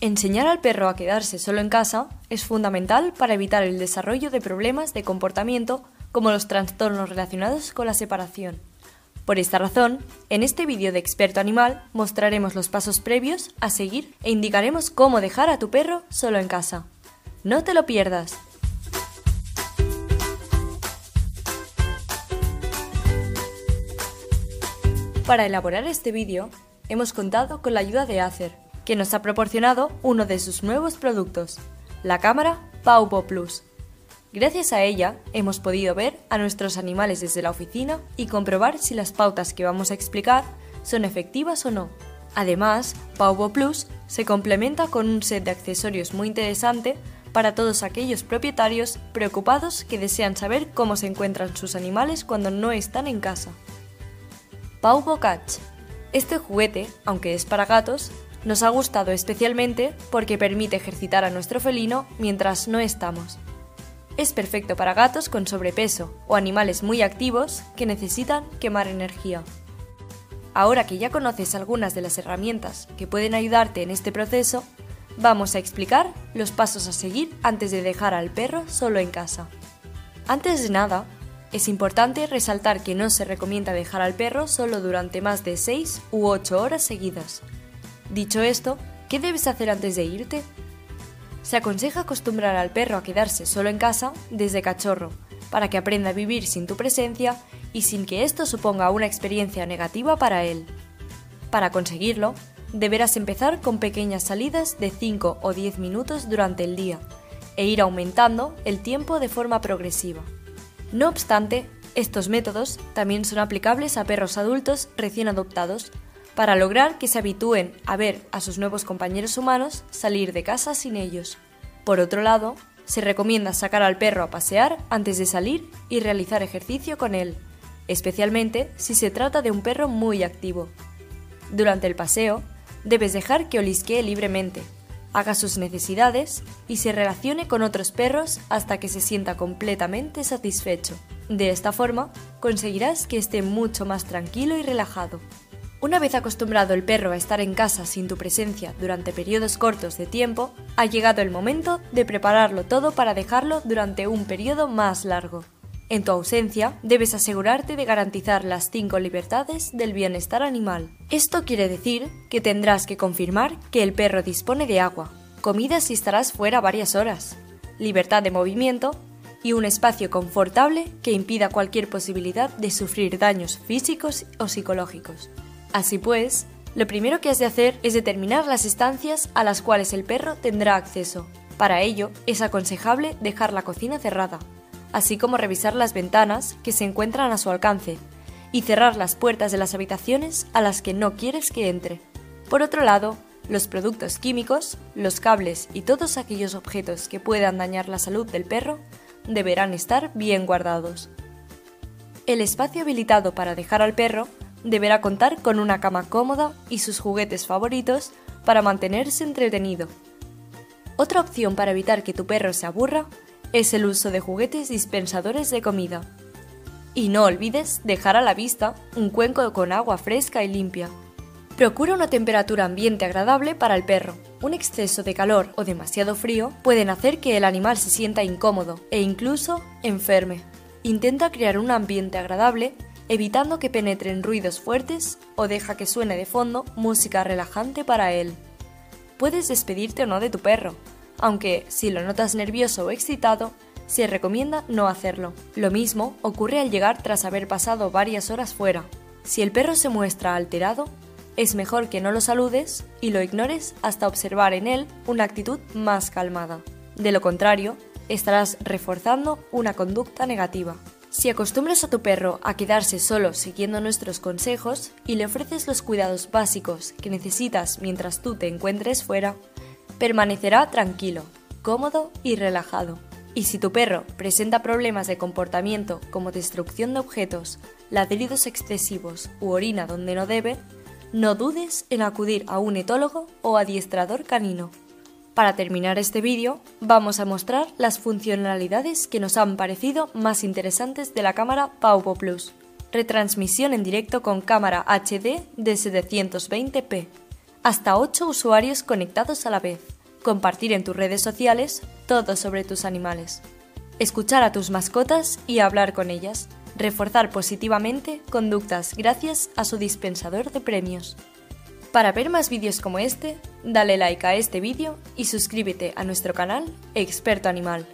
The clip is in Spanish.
Enseñar al perro a quedarse solo en casa es fundamental para evitar el desarrollo de problemas de comportamiento como los trastornos relacionados con la separación. Por esta razón, en este vídeo de experto animal mostraremos los pasos previos a seguir e indicaremos cómo dejar a tu perro solo en casa. No te lo pierdas. Para elaborar este vídeo, hemos contado con la ayuda de Acer, que nos ha proporcionado uno de sus nuevos productos, la cámara Paupo Plus. Gracias a ella hemos podido ver a nuestros animales desde la oficina y comprobar si las pautas que vamos a explicar son efectivas o no. Además, Paupo Plus se complementa con un set de accesorios muy interesante para todos aquellos propietarios preocupados que desean saber cómo se encuentran sus animales cuando no están en casa. Paupo Catch. Este juguete, aunque es para gatos, nos ha gustado especialmente porque permite ejercitar a nuestro felino mientras no estamos. Es perfecto para gatos con sobrepeso o animales muy activos que necesitan quemar energía. Ahora que ya conoces algunas de las herramientas que pueden ayudarte en este proceso, vamos a explicar los pasos a seguir antes de dejar al perro solo en casa. Antes de nada, es importante resaltar que no se recomienda dejar al perro solo durante más de 6 u 8 horas seguidas, Dicho esto, ¿qué debes hacer antes de irte? Se aconseja acostumbrar al perro a quedarse solo en casa desde cachorro, para que aprenda a vivir sin tu presencia y sin que esto suponga una experiencia negativa para él. Para conseguirlo, deberás empezar con pequeñas salidas de 5 o 10 minutos durante el día e ir aumentando el tiempo de forma progresiva. No obstante, estos métodos también son aplicables a perros adultos recién adoptados para lograr que se habitúen a ver a sus nuevos compañeros humanos salir de casa sin ellos. Por otro lado, se recomienda sacar al perro a pasear antes de salir y realizar ejercicio con él, especialmente si se trata de un perro muy activo. Durante el paseo, debes dejar que olisquee libremente, haga sus necesidades y se relacione con otros perros hasta que se sienta completamente satisfecho. De esta forma, conseguirás que esté mucho más tranquilo y relajado. Una vez acostumbrado el perro a estar en casa sin tu presencia durante periodos cortos de tiempo, ha llegado el momento de prepararlo todo para dejarlo durante un periodo más largo. En tu ausencia, debes asegurarte de garantizar las cinco libertades del bienestar animal. Esto quiere decir que tendrás que confirmar que el perro dispone de agua, comida si estarás fuera varias horas, libertad de movimiento y un espacio confortable que impida cualquier posibilidad de sufrir daños físicos o psicológicos. Así pues, lo primero que has de hacer es determinar las estancias a las cuales el perro tendrá acceso. Para ello, es aconsejable dejar la cocina cerrada, así como revisar las ventanas que se encuentran a su alcance y cerrar las puertas de las habitaciones a las que no quieres que entre. Por otro lado, los productos químicos, los cables y todos aquellos objetos que puedan dañar la salud del perro deberán estar bien guardados. El espacio habilitado para dejar al perro deberá contar con una cama cómoda y sus juguetes favoritos para mantenerse entretenido. Otra opción para evitar que tu perro se aburra es el uso de juguetes dispensadores de comida. Y no olvides dejar a la vista un cuenco con agua fresca y limpia. Procura una temperatura ambiente agradable para el perro. Un exceso de calor o demasiado frío pueden hacer que el animal se sienta incómodo e incluso enferme. Intenta crear un ambiente agradable evitando que penetren ruidos fuertes o deja que suene de fondo música relajante para él. Puedes despedirte o no de tu perro, aunque si lo notas nervioso o excitado, se recomienda no hacerlo. Lo mismo ocurre al llegar tras haber pasado varias horas fuera. Si el perro se muestra alterado, es mejor que no lo saludes y lo ignores hasta observar en él una actitud más calmada. De lo contrario, estarás reforzando una conducta negativa. Si acostumbras a tu perro a quedarse solo siguiendo nuestros consejos y le ofreces los cuidados básicos que necesitas mientras tú te encuentres fuera, permanecerá tranquilo, cómodo y relajado. Y si tu perro presenta problemas de comportamiento como destrucción de objetos, ladridos excesivos u orina donde no debe, no dudes en acudir a un etólogo o adiestrador canino. Para terminar este vídeo, vamos a mostrar las funcionalidades que nos han parecido más interesantes de la cámara Paupo Plus. Retransmisión en directo con cámara HD de 720p. hasta 8 usuarios conectados a la vez, compartir en tus redes sociales todo sobre tus animales, escuchar a tus mascotas y hablar con ellas, reforzar positivamente conductas gracias a su dispensador de premios. Para ver más vídeos como este, dale like a este vídeo y suscríbete a nuestro canal Experto Animal.